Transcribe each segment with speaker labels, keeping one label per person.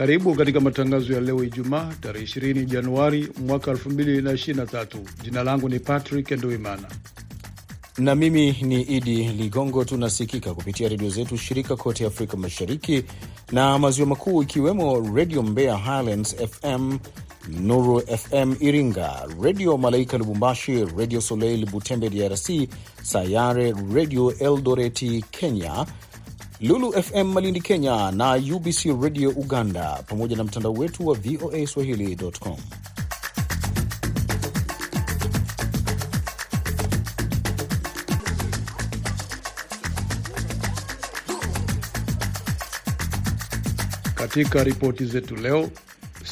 Speaker 1: Karibu katika matangazo ya leo Ijumaa, tarehe 20 Januari mwaka 2023. Jina langu ni Patrick Nduimana
Speaker 2: na mimi ni Idi Ligongo. Tunasikika kupitia redio zetu shirika kote Afrika Mashariki na Maziwa Makuu, ikiwemo Redio Mbeya Highlands FM, Nuru FM Iringa, Redio Malaika Lubumbashi, Redio Soleil Butembe DRC, Sayare Redio Eldoreti Kenya, Lulu FM Malindi Kenya na UBC Radio Uganda, pamoja na mtandao wetu wa VOA Swahili.com.
Speaker 1: Katika ripoti zetu leo,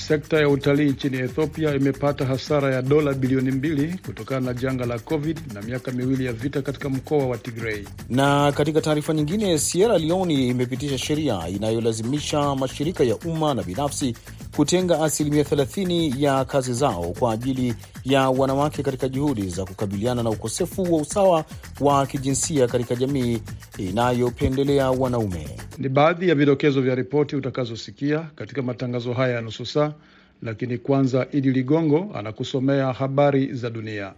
Speaker 1: sekta ya utalii nchini Ethiopia imepata hasara ya dola bilioni mbili kutokana na janga la COVID na miaka miwili ya vita katika mkoa wa Tigrei.
Speaker 2: Na katika taarifa nyingine, Sierra Leone imepitisha sheria inayolazimisha mashirika ya umma na binafsi kutenga asilimia 30 ya kazi zao kwa ajili ya wanawake katika juhudi za kukabiliana na ukosefu wa usawa wa kijinsia katika jamii inayopendelea wanaume.
Speaker 1: Ni baadhi ya vidokezo vya ripoti utakazosikia katika matangazo haya ya nusu saa, lakini kwanza Idi Ligongo anakusomea habari za dunia.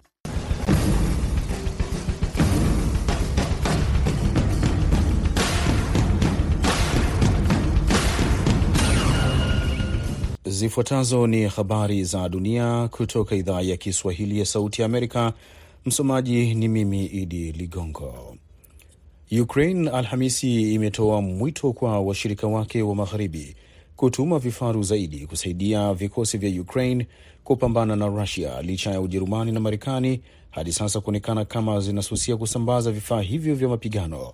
Speaker 2: Zifuatazo ni habari za dunia kutoka idhaa ya Kiswahili ya Sauti ya Amerika. Msomaji ni mimi Idi Ligongo. Ukraine Alhamisi imetoa mwito kwa washirika wake wa magharibi kutuma vifaru zaidi kusaidia vikosi vya Ukraine kupambana na Rusia licha ya Ujerumani na Marekani hadi sasa kuonekana kama zinasusia kusambaza vifaa hivyo vya mapigano.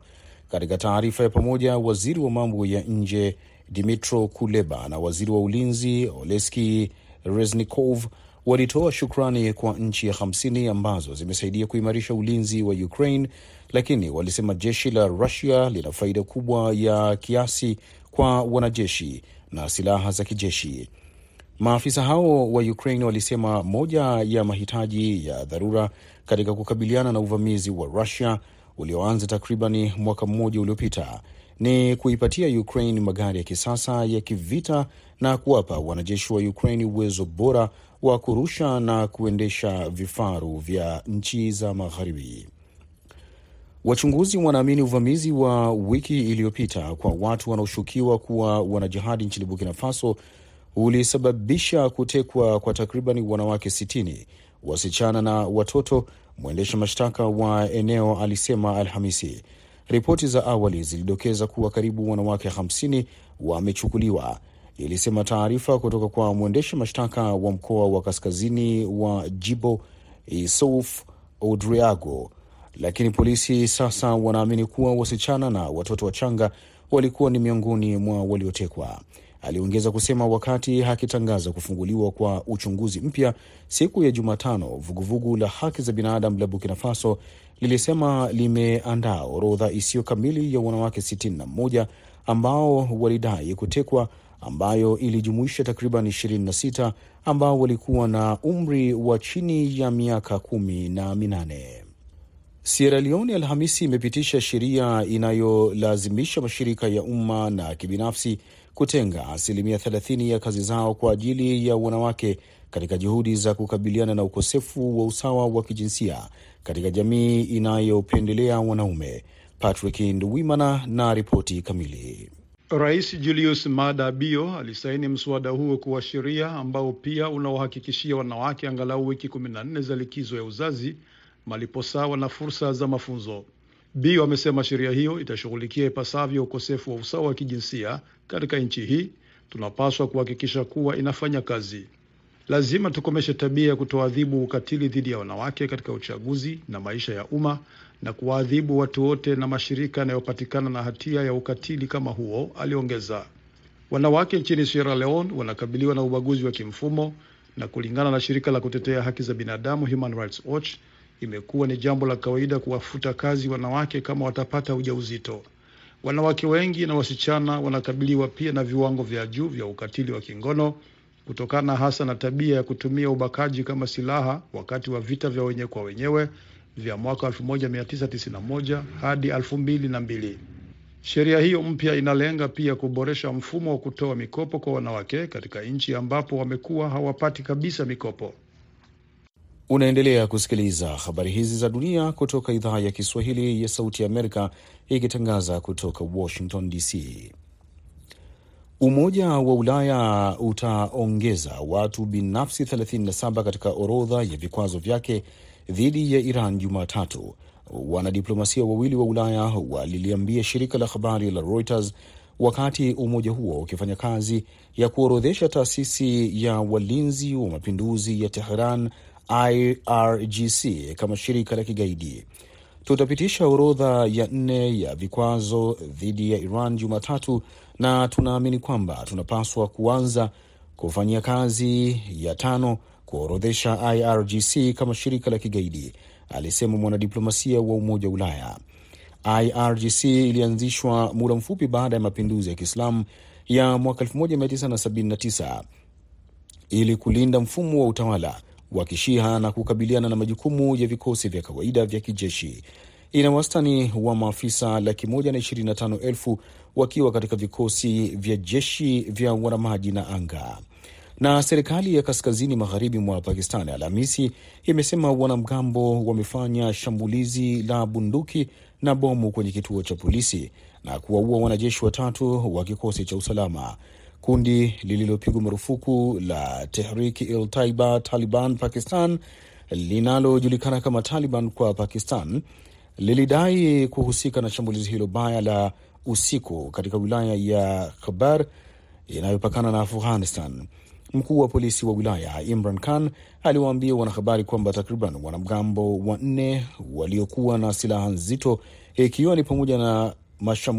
Speaker 2: Katika taarifa ya pamoja, waziri wa mambo ya nje Dmytro Kuleba na waziri wa ulinzi Oleski Reznikov walitoa shukrani kwa nchi ya hamsini ambazo zimesaidia kuimarisha ulinzi wa Ukraine, lakini walisema jeshi la Rusia lina faida kubwa ya kiasi kwa wanajeshi na silaha za kijeshi. Maafisa hao wa Ukraine walisema moja ya mahitaji ya dharura katika kukabiliana na uvamizi wa Rusia ulioanza takribani mwaka mmoja uliopita ni kuipatia Ukraine magari ya kisasa ya kivita na kuwapa wanajeshi wa Ukraine uwezo bora wa kurusha na kuendesha vifaru vya nchi za magharibi. Wachunguzi wanaamini uvamizi wa wiki iliyopita kwa watu wanaoshukiwa kuwa wanajihadi nchini Burkina Faso ulisababisha kutekwa kwa takribani wanawake 60, wasichana na watoto, mwendesha mashtaka wa eneo alisema Alhamisi. Ripoti za awali zilidokeza kuwa karibu wanawake 50 wamechukuliwa, ilisema taarifa kutoka kwa mwendesha mashtaka wa mkoa wa kaskazini wa Jibo isouf Odriago. Lakini polisi sasa wanaamini kuwa wasichana na watoto wachanga walikuwa ni miongoni mwa waliotekwa. Aliongeza kusema wakati akitangaza kufunguliwa kwa uchunguzi mpya siku ya Jumatano, vuguvugu la haki za binadamu la Burkina Faso lilisema limeandaa orodha isiyo kamili ya wanawake 61 ambao walidai kutekwa, ambayo ilijumuisha takriban 26 ambao walikuwa na umri wa chini ya miaka kumi na minane. Sierra Leone Alhamisi imepitisha sheria inayolazimisha mashirika ya umma na kibinafsi kutenga asilimia 30 ya kazi zao kwa ajili ya wanawake katika juhudi za kukabiliana na ukosefu wa usawa wa kijinsia katika jamii inayopendelea wanaume. Patrick Nduwimana na ripoti kamili.
Speaker 1: Rais Julius Maada Bio alisaini mswada huo kuwa sheria ambao pia unaohakikishia wanawake angalau wiki 14 za likizo ya uzazi, malipo sawa na fursa za mafunzo. Bio amesema sheria hiyo itashughulikia ipasavyo ukosefu wa usawa wa kijinsia katika nchi hii. Tunapaswa kuhakikisha kuwa inafanya kazi. Lazima tukomeshe tabia ya kutoadhibu ukatili dhidi ya wanawake katika uchaguzi na maisha ya umma na kuwaadhibu watu wote na mashirika yanayopatikana na hatia ya ukatili kama huo, aliongeza. Wanawake nchini Sierra Leone wanakabiliwa na ubaguzi wa kimfumo na kulingana na shirika la kutetea haki za binadamu Human Rights Watch, imekuwa ni jambo la kawaida kuwafuta kazi wanawake kama watapata ujauzito. Wanawake wengi na wasichana wanakabiliwa pia na viwango vya juu vya ukatili wa kingono kutokana hasa na tabia ya kutumia ubakaji kama silaha wakati wa vita vya wenyewe kwa wenyewe vya mwaka 1991 hadi 2002. Sheria hiyo mpya inalenga pia kuboresha mfumo wa kutoa mikopo kwa wanawake katika nchi ambapo wamekuwa hawapati kabisa mikopo.
Speaker 2: Unaendelea kusikiliza habari hizi za dunia kutoka idhaa ya Kiswahili ya Sauti ya Amerika ikitangaza kutoka Washington DC. Umoja wa Ulaya utaongeza watu binafsi 37 katika orodha ya vikwazo vyake dhidi ya Iran Jumatatu. Wanadiplomasia wawili wa Ulaya waliliambia shirika la habari la Reuters wakati umoja huo ukifanya kazi ya kuorodhesha taasisi ya walinzi wa mapinduzi ya Teheran IRGC kama shirika la kigaidi. Tutapitisha orodha ya nne ya vikwazo dhidi ya Iran Jumatatu, na tunaamini kwamba tunapaswa kuanza kufanyia kazi ya tano, kuorodhesha IRGC kama shirika la kigaidi, alisema mwanadiplomasia wa Umoja wa Ulaya. IRGC ilianzishwa muda mfupi baada ya mapinduzi ya Kiislamu ya mwaka 1979 ili kulinda mfumo wa utawala wa kishia na kukabiliana na majukumu ya vikosi vya kawaida vya kijeshi. Ina wastani wa maafisa laki moja na ishirini na tano elfu wakiwa katika vikosi vya jeshi vya wanamaji na anga. Na serikali ya kaskazini magharibi mwa Pakistan Alhamisi imesema wanamgambo wamefanya shambulizi la bunduki na bomu kwenye kituo cha polisi na kuwaua wanajeshi watatu wa kikosi cha usalama. Kundi lililopigwa marufuku la Tehrik il Taiba Taliban Pakistan linalojulikana kama Taliban kwa Pakistan lilidai kuhusika na shambulizi hilo baya la usiku katika wilaya ya Khabar inayopakana na Afghanistan. Mkuu wa polisi wa wilaya Imran Khan aliwaambia wanahabari kwamba takriban wanamgambo wanne waliokuwa na silaha nzito, ikiwa ni pamoja na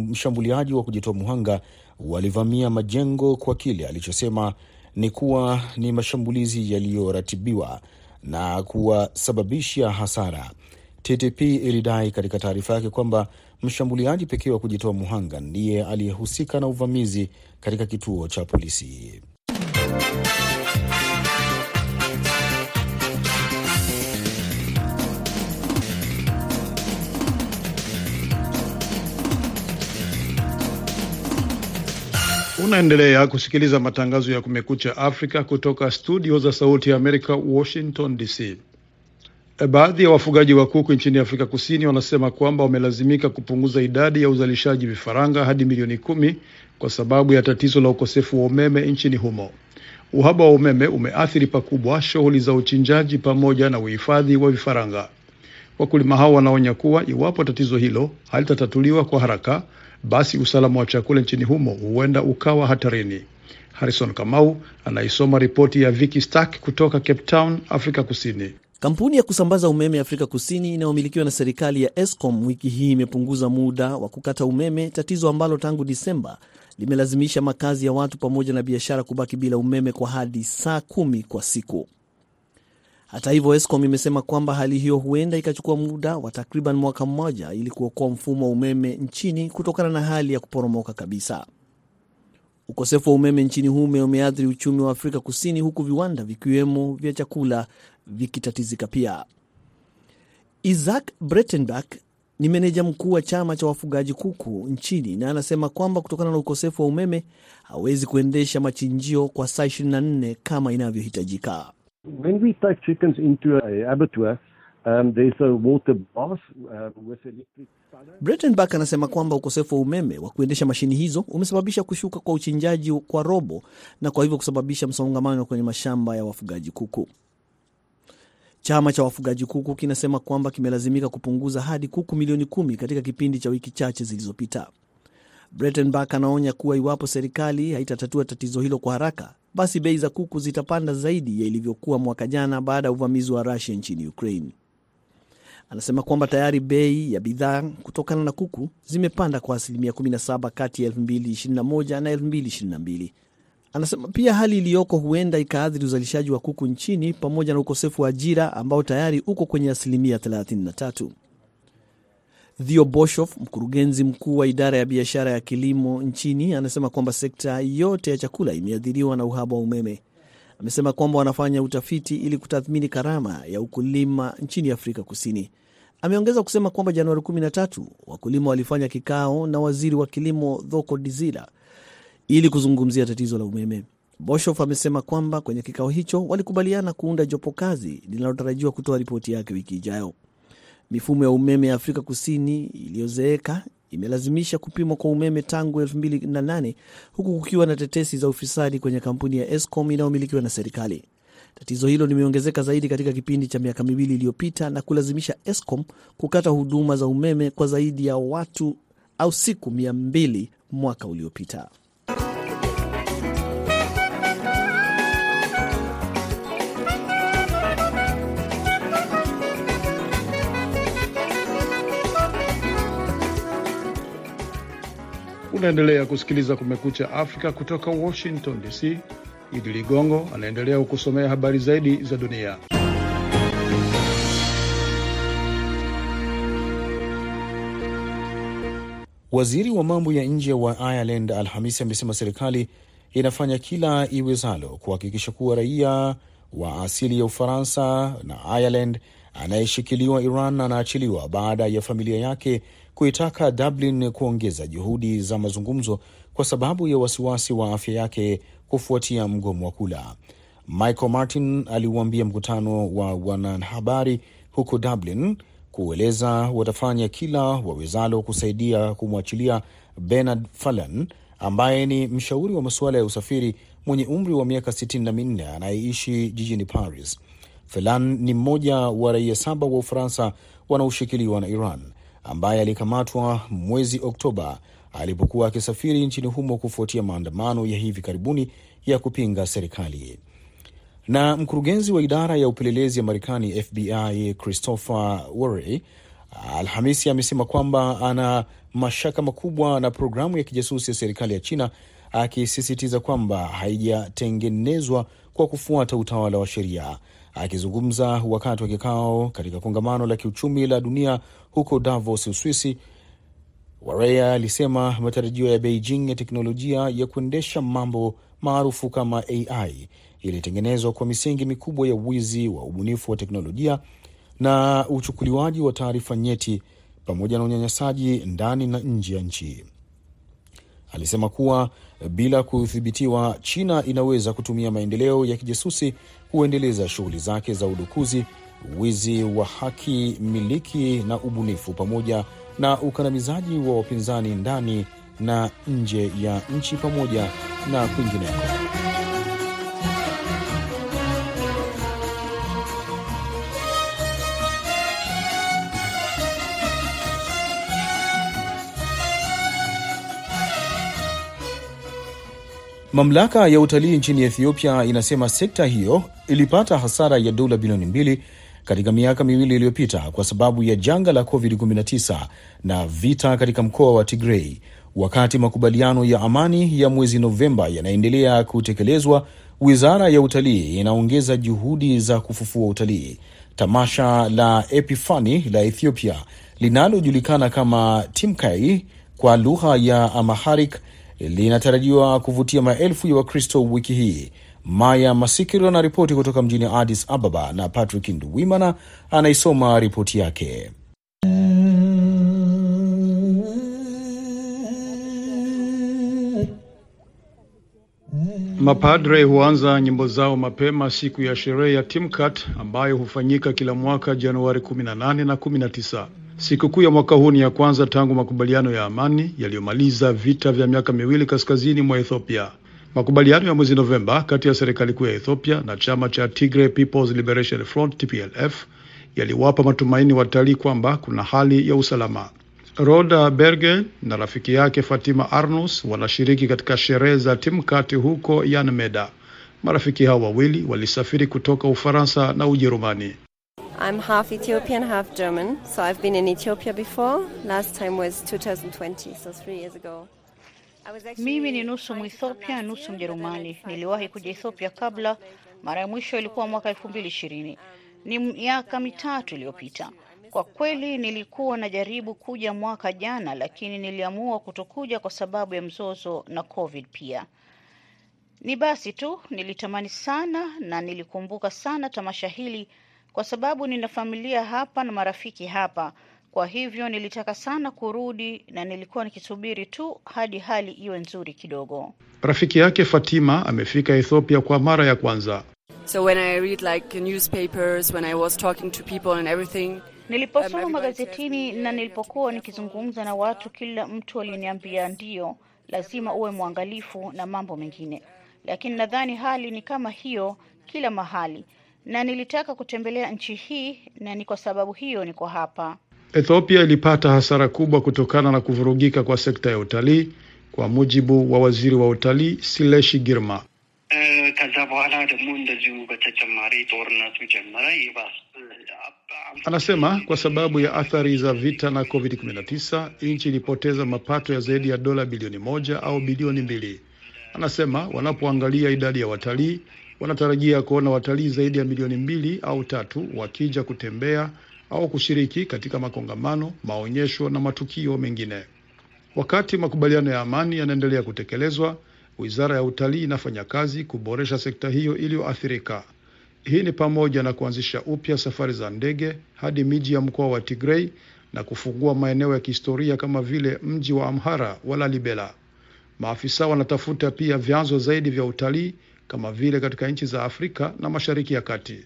Speaker 2: mshambuliaji wa kujitoa muhanga walivamia majengo kwa kile alichosema ni kuwa ni mashambulizi yaliyoratibiwa na kuwasababisha hasara. TTP ilidai katika taarifa yake kwamba mshambuliaji pekee wa kujitoa muhanga ndiye aliyehusika na uvamizi katika kituo cha polisi.
Speaker 1: Unaendelea kusikiliza matangazo ya Kumekucha Afrika kutoka studio za Sauti ya Amerika, Washington DC. Baadhi ya wafugaji wa kuku nchini Afrika Kusini wanasema kwamba wamelazimika kupunguza idadi ya uzalishaji vifaranga hadi milioni kumi kwa sababu ya tatizo la ukosefu wa umeme nchini humo. Uhaba wa umeme umeathiri pakubwa shughuli za uchinjaji pamoja na uhifadhi wa vifaranga. Wakulima hao wanaonya kuwa iwapo tatizo hilo halitatatuliwa kwa haraka, basi usalama wa chakula nchini humo huenda ukawa hatarini. Harrison Kamau anaisoma ripoti ya Vicky Stark kutoka Cape Town, Afrika Kusini.
Speaker 3: Kampuni ya kusambaza umeme Afrika Kusini inayomilikiwa na serikali ya Eskom wiki hii imepunguza muda wa kukata umeme, tatizo ambalo tangu Disemba limelazimisha makazi ya watu pamoja na biashara kubaki bila umeme kwa hadi saa kumi kwa siku. Hata hivyo, Eskom imesema kwamba hali hiyo huenda ikachukua muda wa takriban mwaka mmoja ili kuokoa mfumo wa umeme nchini kutokana na hali ya kuporomoka kabisa. Ukosefu wa umeme nchini humo umeathiri uchumi wa Afrika Kusini, huku viwanda vikiwemo vya chakula vikitatizika pia. Isaac Breitenbach ni meneja mkuu wa chama cha wafugaji kuku nchini na anasema kwamba kutokana na ukosefu wa umeme hawezi kuendesha machinjio kwa saa 24 kama inavyohitajika.
Speaker 4: When we take chickens into a abattoir, um, there's a water bath uh, with electric
Speaker 3: Breitenbach anasema kwamba ukosefu wa umeme wa kuendesha mashini hizo umesababisha kushuka kwa uchinjaji kwa robo na kwa hivyo kusababisha msongamano kwenye mashamba ya wafugaji kuku. Chama cha wafugaji kuku kinasema kwamba kimelazimika kupunguza hadi kuku milioni kumi katika kipindi cha wiki chache zilizopita. Breitenbach anaonya kuwa iwapo serikali haitatatua tatizo hilo kwa haraka, basi bei za kuku zitapanda zaidi ya ilivyokuwa mwaka jana baada ya uvamizi wa Rusia nchini Ukraine. Anasema kwamba tayari bei ya bidhaa kutokana na kuku zimepanda kwa asilimia 17 kati ya 2021 na 2022. Anasema pia hali iliyoko huenda ikaathiri uzalishaji wa kuku nchini pamoja na ukosefu wa ajira ambao tayari uko kwenye asilimia 33. Theo Boshoff, mkurugenzi mkuu wa idara ya biashara ya kilimo nchini, anasema kwamba sekta yote ya chakula imeathiriwa na uhaba wa umeme. Amesema kwamba wanafanya utafiti ili kutathmini gharama ya ukulima nchini Afrika Kusini. Ameongeza kusema kwamba Januari 13 wakulima walifanya kikao na waziri wa kilimo Dhoko Dizila ili kuzungumzia tatizo la umeme. Boshoff amesema kwamba kwenye kikao hicho walikubaliana kuunda jopo kazi linalotarajiwa kutoa ripoti yake wiki ijayo. Mifumo ya umeme ya Afrika Kusini iliyozeeka imelazimisha kupimwa kwa umeme tangu 2008 huku kukiwa na tetesi za ufisadi kwenye kampuni ya Eskom inayomilikiwa na serikali. Tatizo hilo limeongezeka zaidi katika kipindi cha miaka miwili iliyopita na kulazimisha Eskom kukata huduma za umeme kwa zaidi ya watu au siku 200 mwaka uliopita.
Speaker 1: Unaendelea kusikiliza Kumekucha Afrika kutoka Washington DC. Idi Ligongo anaendelea kukusomea habari zaidi za dunia.
Speaker 2: Waziri wa mambo ya nje wa Ireland Alhamisi amesema serikali inafanya kila iwezalo kuhakikisha kuwa raia wa asili ya Ufaransa na Ireland anayeshikiliwa Iran anaachiliwa baada ya familia yake kuitaka Dublin kuongeza juhudi za mazungumzo kwa sababu ya wasiwasi wa afya yake kufuatia mgomo wa kula. Michael Martin aliuambia mkutano wa wanahabari huko Dublin kueleza watafanya kila wawezalo kusaidia kumwachilia Bernard Fallon ambaye ni mshauri wa masuala ya usafiri mwenye umri wa miaka 64 anayeishi jijini Paris. Fallon ni mmoja wa raia saba wa Ufaransa wanaoshikiliwa na Iran ambaye alikamatwa mwezi Oktoba alipokuwa akisafiri nchini humo kufuatia maandamano ya hivi karibuni ya kupinga serikali. Na mkurugenzi wa idara ya upelelezi ya Marekani FBI Christopher Wray Alhamisi amesema kwamba ana mashaka makubwa na programu ya kijasusi ya serikali ya China, akisisitiza kwamba haijatengenezwa kwa kufuata utawala wa sheria. Akizungumza wakati wa kikao katika kongamano la kiuchumi la dunia huko Davos, Uswisi, Warea alisema matarajio ya Beijing ya teknolojia ya kuendesha mambo maarufu kama AI ilitengenezwa kwa misingi mikubwa ya wizi wa ubunifu wa teknolojia na uchukuliwaji wa taarifa nyeti pamoja na unyanyasaji ndani na nje ya nchi. Alisema kuwa bila kudhibitiwa, China inaweza kutumia maendeleo ya kijasusi kuendeleza shughuli zake za udukuzi, wizi wa haki miliki na ubunifu, pamoja na ukandamizaji wa wapinzani ndani na nje ya nchi pamoja na kwingineko. Mamlaka ya utalii nchini Ethiopia inasema sekta hiyo ilipata hasara ya dola bilioni mbili katika miaka miwili iliyopita kwa sababu ya janga la COVID-19 na vita katika mkoa wa Tigrei. Wakati makubaliano ya amani ya mwezi Novemba yanaendelea kutekelezwa, wizara ya utalii inaongeza juhudi za kufufua utalii. Tamasha la Epifani la Ethiopia linalojulikana kama Timkai kwa lugha ya Amharic linatarajiwa kuvutia maelfu ya Wakristo wiki hii. Maya Masikiro anaripoti kutoka mjini Addis Ababa na Patrick Nduwimana anaisoma ripoti yake.
Speaker 1: Mapadre huanza nyimbo zao mapema siku ya sherehe ya Timkat ambayo hufanyika kila mwaka Januari 18 na 19. Sikukuu ya mwaka huu ni ya kwanza tangu makubaliano ya amani yaliyomaliza vita vya miaka miwili kaskazini mwa Ethiopia. Makubaliano ya mwezi Novemba kati ya serikali kuu ya Ethiopia na chama cha Tigray People's Liberation Front TPLF yaliwapa matumaini watalii kwamba kuna hali ya usalama. Roda Berge na rafiki yake Fatima Arnus wanashiriki katika sherehe za Timkat huko Yanmeda. Marafiki hao wawili walisafiri kutoka Ufaransa na Ujerumani.
Speaker 5: I'm half Ethiopian, half German, so I've been in Ethiopia before. Last time was 2020, so three years ago.
Speaker 6: Mimi ni nusu Mwethiopia, nusu Mjerumani. Niliwahi kuja Ethiopia kabla, mara ya mwisho ilikuwa mwaka elfu mbili ishirini. Ni miaka mitatu iliyopita. Kwa kweli nilikuwa najaribu kuja mwaka jana, lakini niliamua kutokuja kwa sababu ya mzozo na COVID pia. Ni basi tu, nilitamani sana na nilikumbuka sana tamasha hili kwa sababu nina familia hapa na marafiki hapa. Kwa hivyo nilitaka sana kurudi na nilikuwa nikisubiri tu hadi hali iwe nzuri kidogo.
Speaker 1: Rafiki yake Fatima amefika Ethiopia kwa mara ya kwanza.
Speaker 7: So when I read like newspapers, when I was talking to people and everything,
Speaker 6: Niliposoma magazetini na nilipokuwa nikizungumza na watu, kila mtu aliniambia ndio, lazima uwe mwangalifu na mambo mengine, lakini nadhani hali ni kama hiyo kila mahali, na nilitaka kutembelea nchi hii na ni kwa sababu hiyo niko hapa.
Speaker 1: Ethiopia ilipata hasara kubwa kutokana na kuvurugika kwa sekta ya utalii, kwa mujibu wa waziri wa utalii Sileshi Girma.
Speaker 8: ከዛ በኋላ ደግሞ እንደዚሁ በተጨማሪ ጦርነቱ ጀመረ ይባስ
Speaker 1: Anasema kwa sababu ya athari za vita na COVID-19 nchi ilipoteza mapato ya zaidi ya dola bilioni moja au bilioni mbili. Anasema wanapoangalia idadi ya watalii wanatarajia kuona watalii zaidi ya milioni mbili au tatu wakija kutembea au kushiriki katika makongamano, maonyesho na matukio mengine. Wakati makubaliano ya amani yanaendelea kutekelezwa, wizara ya utalii inafanya kazi kuboresha sekta hiyo iliyoathirika. Hii ni pamoja na kuanzisha upya safari za ndege hadi miji ya mkoa wa Tigray na kufungua maeneo ya kihistoria kama vile mji wa Amhara wa Lalibela. Maafisa wanatafuta pia vyanzo zaidi vya utalii kama vile katika nchi za Afrika na Mashariki ya Kati.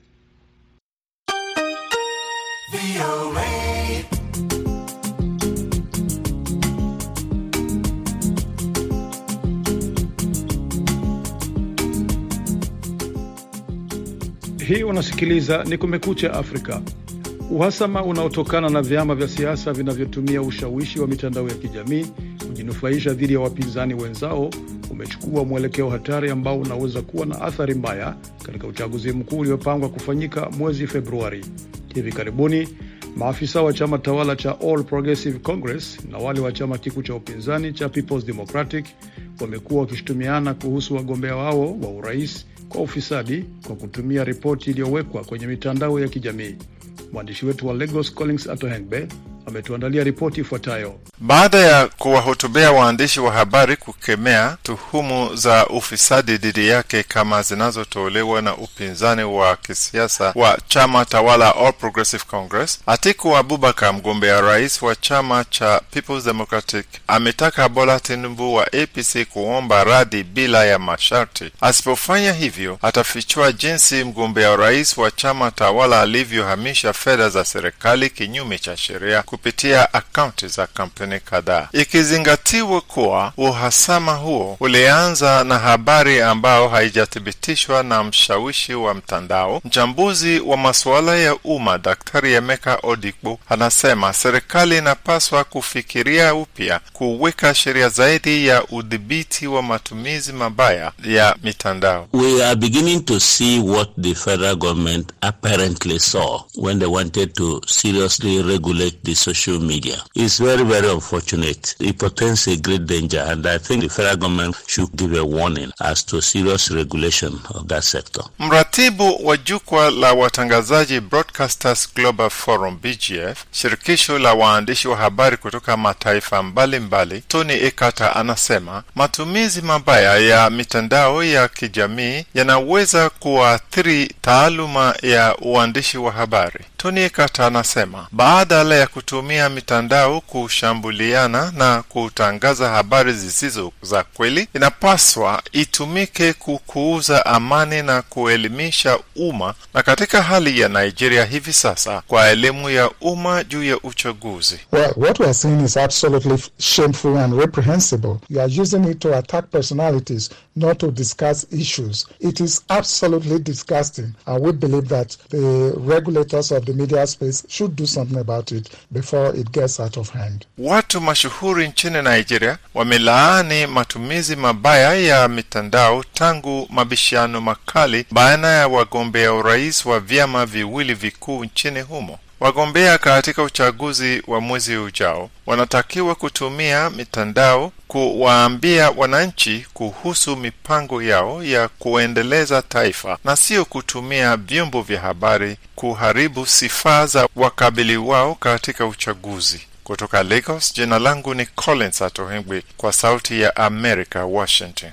Speaker 1: Hii unasikiliza ni Kumekucha Afrika. Uhasama unaotokana na vyama vya siasa vinavyotumia ushawishi wa mitandao ya kijamii kujinufaisha dhidi ya wapinzani wenzao umechukua mwelekeo hatari ambao unaweza kuwa na athari mbaya katika uchaguzi mkuu uliopangwa kufanyika mwezi Februari. Hivi karibuni maafisa wa chama tawala cha All Progressive Congress na wale wa chama kikuu cha upinzani cha Peoples Democratic wamekuwa wakishutumiana kuhusu wagombea wao wa urais kwa ufisadi kwa kutumia ripoti iliyowekwa kwenye mitandao ya kijamii. Mwandishi wetu wa Lagos Collins Atohengbe ametuandalia ripoti ifuatayo.
Speaker 9: Baada ya kuwahutubia waandishi wa habari kukemea tuhumu za ufisadi dhidi yake kama zinazotolewa na upinzani wa kisiasa wa chama tawala All Progressive Congress, Atiku Abubakar, mgombea rais wa chama cha Peoples Democratic, ametaka Bola Tinubu wa APC kuomba radhi bila ya masharti. Asipofanya hivyo, atafichua jinsi mgombea rais wa chama tawala alivyohamisha fedha za serikali kinyume cha sheria kupitia akaunti za kampuni kadhaa, ikizingatiwa kuwa uhasama huo ulianza na habari ambayo haijathibitishwa na mshawishi wa mtandao. Mchambuzi wa masuala ya umma Daktari Emeka Odikbu anasema serikali inapaswa kufikiria upya kuweka sheria zaidi ya udhibiti wa matumizi mabaya ya mitandao.
Speaker 10: We are beginning to see what the federal government apparently saw when they wanted to seriously regulate the social media. It's very, very unfortunate. It portends a great danger, and I think the federal government should give a warning as to serious regulation of that sector.
Speaker 9: Mratibu wa jukwaa la watangazaji Broadcasters Global Forum BGF, shirikisho la waandishi wa habari kutoka mataifa mbalimbali Tony Ekata anasema matumizi mabaya ya mitandao ya kijamii yanaweza kuathiri taaluma ya uandishi wa habari. Tony Ekata anasema badala ya kutumia mitandao kushambuliana na kutangaza habari zisizo za kweli, inapaswa itumike kukuuza amani na kuelimisha umma, na katika hali ya Nigeria hivi sasa, kwa elimu ya umma juu ya uchaguzi.
Speaker 11: Well, what we are seeing is absolutely shameful and reprehensible. You are using it to attack personalities, not to discuss issues. It is absolutely disgusting, and we believe that the regulators of the media space should do something about it before it gets out of hand.
Speaker 9: Watu mashuhuri nchini Nigeria wamelaani matumizi mabaya ya mitandao tangu mabishano makali baina ya wagombea urais wa vyama viwili vikuu nchini humo. Wagombea katika uchaguzi wa mwezi ujao wanatakiwa kutumia mitandao kuwaambia wananchi kuhusu mipango yao ya kuendeleza taifa na sio kutumia vyombo vya habari kuharibu sifa za wakabili wao katika uchaguzi. Kutoka Lagos, jina langu ni Collins Atohengwi kwa Sauti ya America, Washington.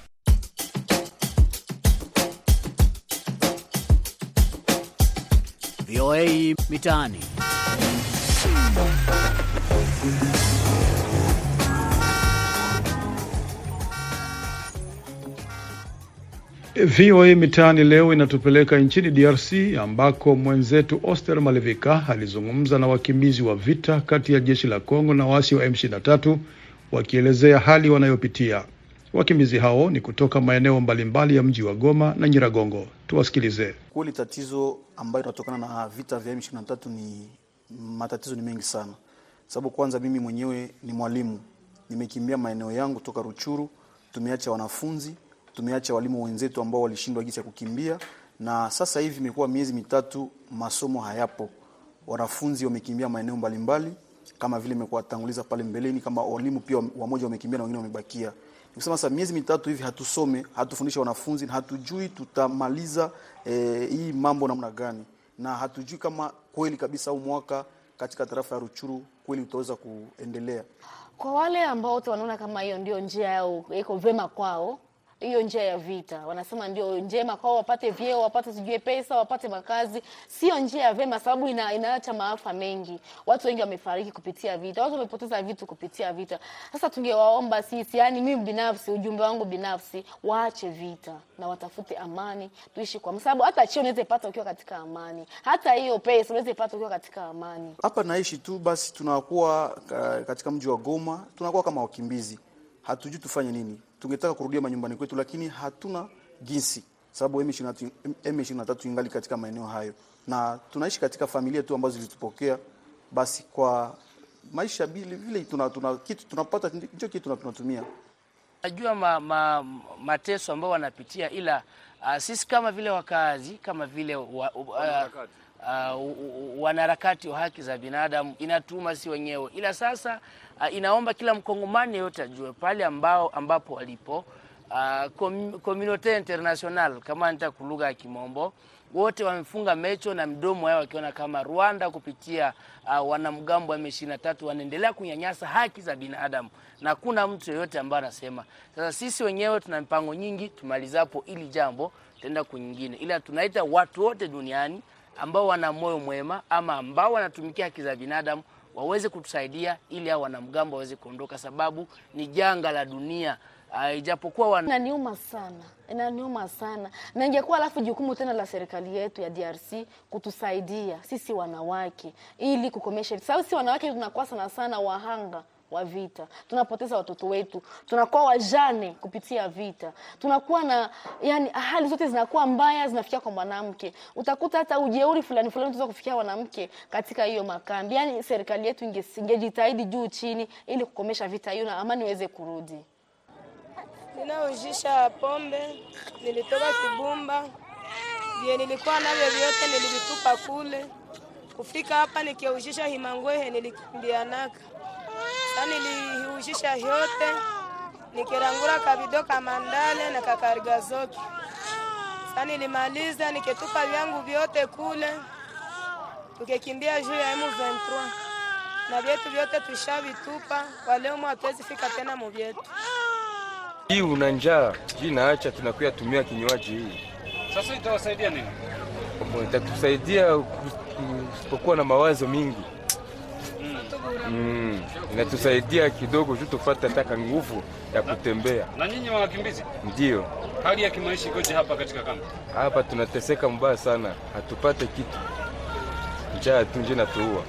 Speaker 12: VOA Mitaani.
Speaker 1: VOA Mitaani leo inatupeleka nchini DRC ambako mwenzetu Oster Malevika alizungumza na wakimbizi wa vita kati ya jeshi la Kongo na waasi wa M23 wakielezea hali wanayopitia. Wakimbizi hao ni kutoka maeneo mbalimbali ya mji wa Goma na Nyiragongo. Tuwasikilize.
Speaker 13: Kweli tatizo ambayo inatokana na vita vya M23 ni matatizo ni mengi sana, sababu kwanza mimi mwenyewe ni mwalimu, nimekimbia maeneo yangu toka Ruchuru, tumeacha wanafunzi tumeacha walimu wenzetu ambao walishindwa jinsi ya kukimbia, na sasa hivi imekuwa miezi mitatu masomo hayapo. Wanafunzi wamekimbia maeneo mbalimbali, kama vile imekuwa tanguliza pale mbeleni, kama walimu pia wamoja wamekimbia na wengine wamebakia. Nikusema sasa miezi mitatu hivi hatusome, hatufundisha wanafunzi na hatujui tutamaliza eh, hii mambo namna gani, na hatujui kama kweli kabisa au mwaka katika tarafa ya Ruchuru kweli utaweza kuendelea.
Speaker 14: Kwa wale ambao wanaona kama hiyo ndio njia yao iko vema kwao hiyo njia ya vita wanasema ndio njema kwao, wapate vyeo, wapate sijue pesa, wapate makazi. Sio njia ya vema, sababu ina, inaacha maafa mengi. Watu wengi wamefariki kupitia vita, watu wamepoteza vitu kupitia vita. Sasa tungewaomba sisi, yani mimi binafsi, ujumbe wangu binafsi, waache vita na watafute amani, tuishi kwa sababu hata cheo unaweza ipata ukiwa katika amani, hata hiyo pesa unaweza ipata ukiwa katika amani.
Speaker 13: Hapa naishi tu basi, tunakuwa katika mji wa Goma, tunakuwa kama wakimbizi, hatujui tufanye nini tungetaka kurudia manyumbani kwetu, lakini hatuna jinsi, sababu M23 ingali katika maeneo hayo, na tunaishi katika familia tu ambazo zilitupokea. Basi kwa maisha vile vile tuna, tuna kitu tunapata ndicho kitu tunatumia.
Speaker 15: Najua ma, ma, mateso ambayo wanapitia, ila uh, sisi kama vile wakazi kama vile wa, uh, uh, wanaharakati wa haki za binadamu inatuma si wenyewe, ila sasa uh, inaomba kila mkongomani yeyote ajue pale ambao ambapo walipo uh, community international kama nita kulugha ya Kimombo, wote wamefunga mecho na mdomo yao wakiona kama Rwanda kupitia uh, wanamgambo wa M23 wanaendelea kunyanyasa haki za binadamu na kuna mtu yeyote ambaye anasema. Sasa sisi wenyewe tuna mipango nyingi, tumalizapo ili jambo tenda kunyingine, ila tunaita watu wote duniani ambao wana moyo mwema ama ambao wanatumikia haki za binadamu waweze kutusaidia ili hao wanamgambo waweze kuondoka, sababu ni janga la dunia. Uh, ijapokuwa wan...
Speaker 14: inaniuma sana, inaniuma sana na ingekuwa alafu jukumu tena la serikali yetu ya DRC kutusaidia sisi wanawake ili kukomesha, sababu sisi wanawake tunakuwa sana sana wahanga wa vita, tunapoteza watoto wetu, tunakuwa wajane kupitia vita, tunakuwa na yani, hali zote zinakuwa mbaya, zinafikia kwa mwanamke. Utakuta hata ujeuri fulani fulani unaweza kufikia mwanamke katika hiyo makambi. Yani serikali yetu ingejitahidi juu chini, ili kukomesha vita hiyo na amani iweze kurudi.
Speaker 16: Ninaujisha pombe, nilitoka Kibumba, vye nilikuwa navyo vyote nilivitupa kule. Kufika hapa nikiujisha Himangwehe nilikimbianaka sa niliujisha yote nikirangura kabido kamandale na kakarigazoki. Sa nilimaliza niketupa vyangu vyote kule, tukekimbia juu ya M23 na vyetu vyote tushavitupa. Kwa leo hatuwezi fika tena muvyetu
Speaker 17: hii una njaa jii naacha, tunakuya tumia kinywaji hii.
Speaker 18: Sasa itawasaidia nini?
Speaker 17: Itatusaidia kusipokuwa na mawazo mingi mm. Inatusaidia kidogo juu tupate taka nguvu ya kutembea.
Speaker 18: Na nyinyi wakimbizi,
Speaker 17: ndio
Speaker 18: hali ya kimaisha ikoje hapa katika kambi?
Speaker 17: Hapa tunateseka mbaya sana, hatupate kitu, njaa tu nje natuua.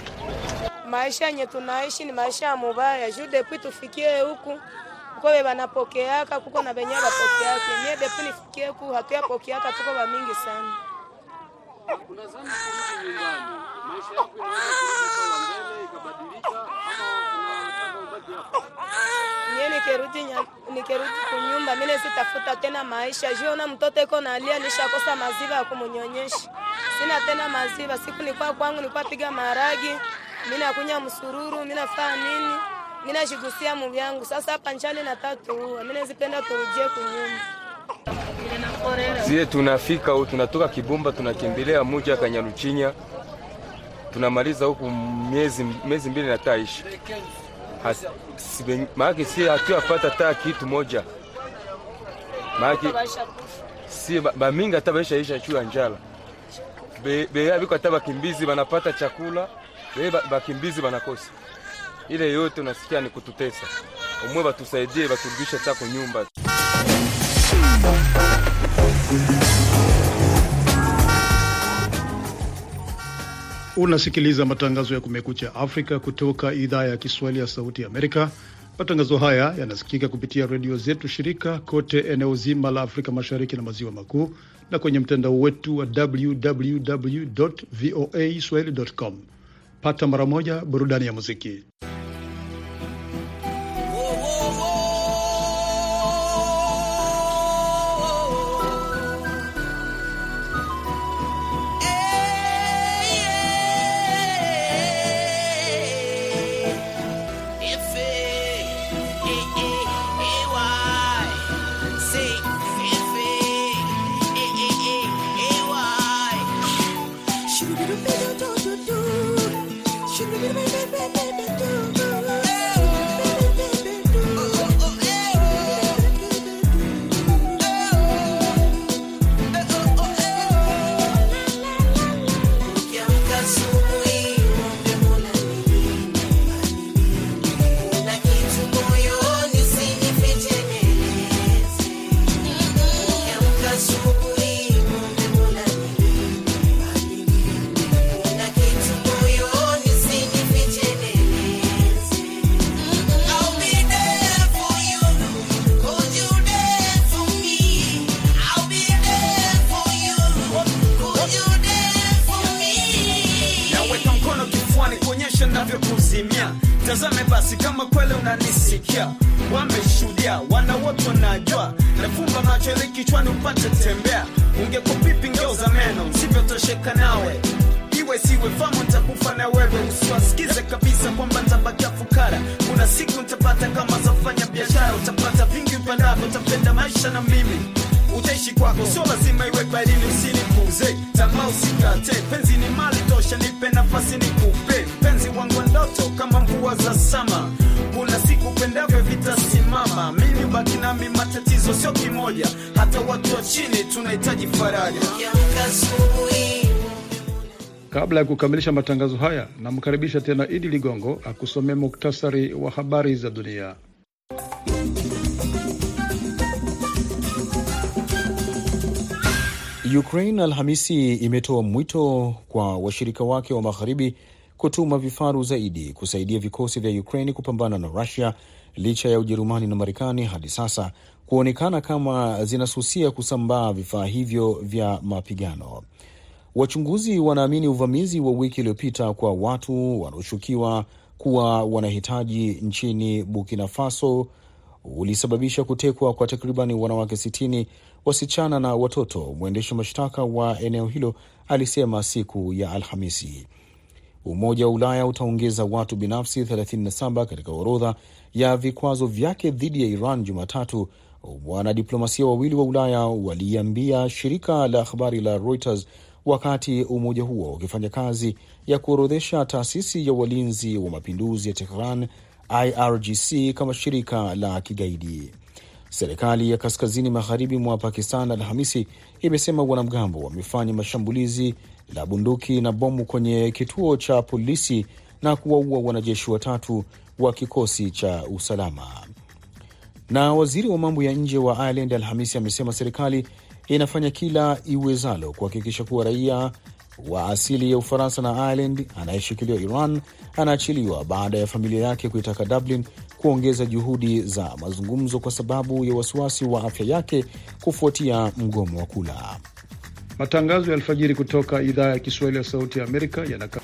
Speaker 16: Maisha yenye tunaishi ni maisha ya mubaya juu depuis tufikie huku kuko banapokeaka kuko na benye bapokeaka nye depu nifikie ku hatuyapokeaka tuko ba mingi sana. Mie nikerudi nikerudi kunyumba mimi sitafuta tena maisha juu na mtoto iko nalia nishakosa maziwa ya kumunyonyesha. sina tena maziwa. Siku nilikuwa kwangu, nilikuwa piga maharagi, mimi nakunya msururu, mimi nafanya nini, mimi nashigusia muvi yangu. Sasa hapa njali na tatu huwa mimi nazipenda turudie kunyumba.
Speaker 17: Sie tunafika huku, tunatoka Kibumba tunakimbilia muja Kanyaruchinya, tunamaliza huku miezi miezi mbili nataisha maake si hatuyapata taa kitu moja maake si bamingi hata baishaisha juu ya njala beya biko hata bakimbizi banapata chakula be bakimbizi banakosa ile yote unasikia ni kututesa. Umwe batusaidie baturudishe tako nyumba.
Speaker 1: Unasikiliza matangazo ya Kumekucha Afrika kutoka idhaa ya Kiswahili ya Sauti Amerika. Matangazo haya yanasikika kupitia redio zetu shirika kote eneo zima la Afrika Mashariki na Maziwa Makuu na kwenye mtandao wetu wa www voa swahili.com. Pata mara moja burudani ya muziki.
Speaker 12: She really made me Pipi meno, sivyotosheka nawe. Iwe siwe famu ntakufa na wewe, usiwasikize kabisa kwamba ntabakia fukara. Kuna siku ntapata kama zafanya biashara, utapata vingi upendavyo, utapenda maisha na mimi utaishi kwako, sio lazima iwe bailini, usinipuze tamaa, usikate penzi ni mali tosha, nipe nafasi nikupe penzi wangu ndoto kama mvua za sama. Kuna siku pendavyo vitasimama, mimi baki nami, matatizo sio kimoja, hata watu wa chini tunahitaji faraja.
Speaker 1: Kabla ya kukamilisha matangazo haya, namkaribisha tena Idi Ligongo akusomea muktasari wa habari za dunia.
Speaker 2: Ukraine Alhamisi imetoa mwito kwa washirika wake wa magharibi kutuma vifaru zaidi kusaidia vikosi vya Ukraine kupambana na Rusia licha ya Ujerumani na Marekani hadi sasa kuonekana kama zinasusia kusambaa vifaa hivyo vya mapigano. Wachunguzi wanaamini uvamizi wa wiki iliyopita kwa watu wanaoshukiwa kuwa wanahitaji nchini Burkina Faso ulisababisha kutekwa kwa takribani wanawake sitini, wasichana na watoto, mwendesha mashtaka wa eneo hilo alisema siku ya Alhamisi. Umoja wa Ulaya utaongeza watu binafsi 37 katika orodha ya vikwazo vyake dhidi ya Iran Jumatatu. Wanadiplomasia wawili wa Ulaya waliambia shirika la habari la Reuters wakati umoja huo ukifanya kazi ya kuorodhesha taasisi ya walinzi wa mapinduzi ya Tehran IRGC kama shirika la kigaidi. Serikali ya kaskazini magharibi mwa Pakistan Alhamisi imesema wanamgambo wamefanya mashambulizi la bunduki na bomu kwenye kituo cha polisi na kuwaua wanajeshi watatu wa kikosi cha usalama. Na waziri wa mambo ya nje wa Ireland Alhamisi amesema serikali inafanya kila iwezalo kuhakikisha kuwa raia wa asili ya Ufaransa na Ireland anayeshikiliwa Iran anaachiliwa baada ya familia yake kuitaka Dublin kuongeza juhudi za mazungumzo kwa sababu ya wasiwasi wa afya yake kufuatia mgomo wa kula.
Speaker 1: Matangazo ya alfajiri kutoka idhaa ya Kiswahili ya Sauti ya Amerika yanaka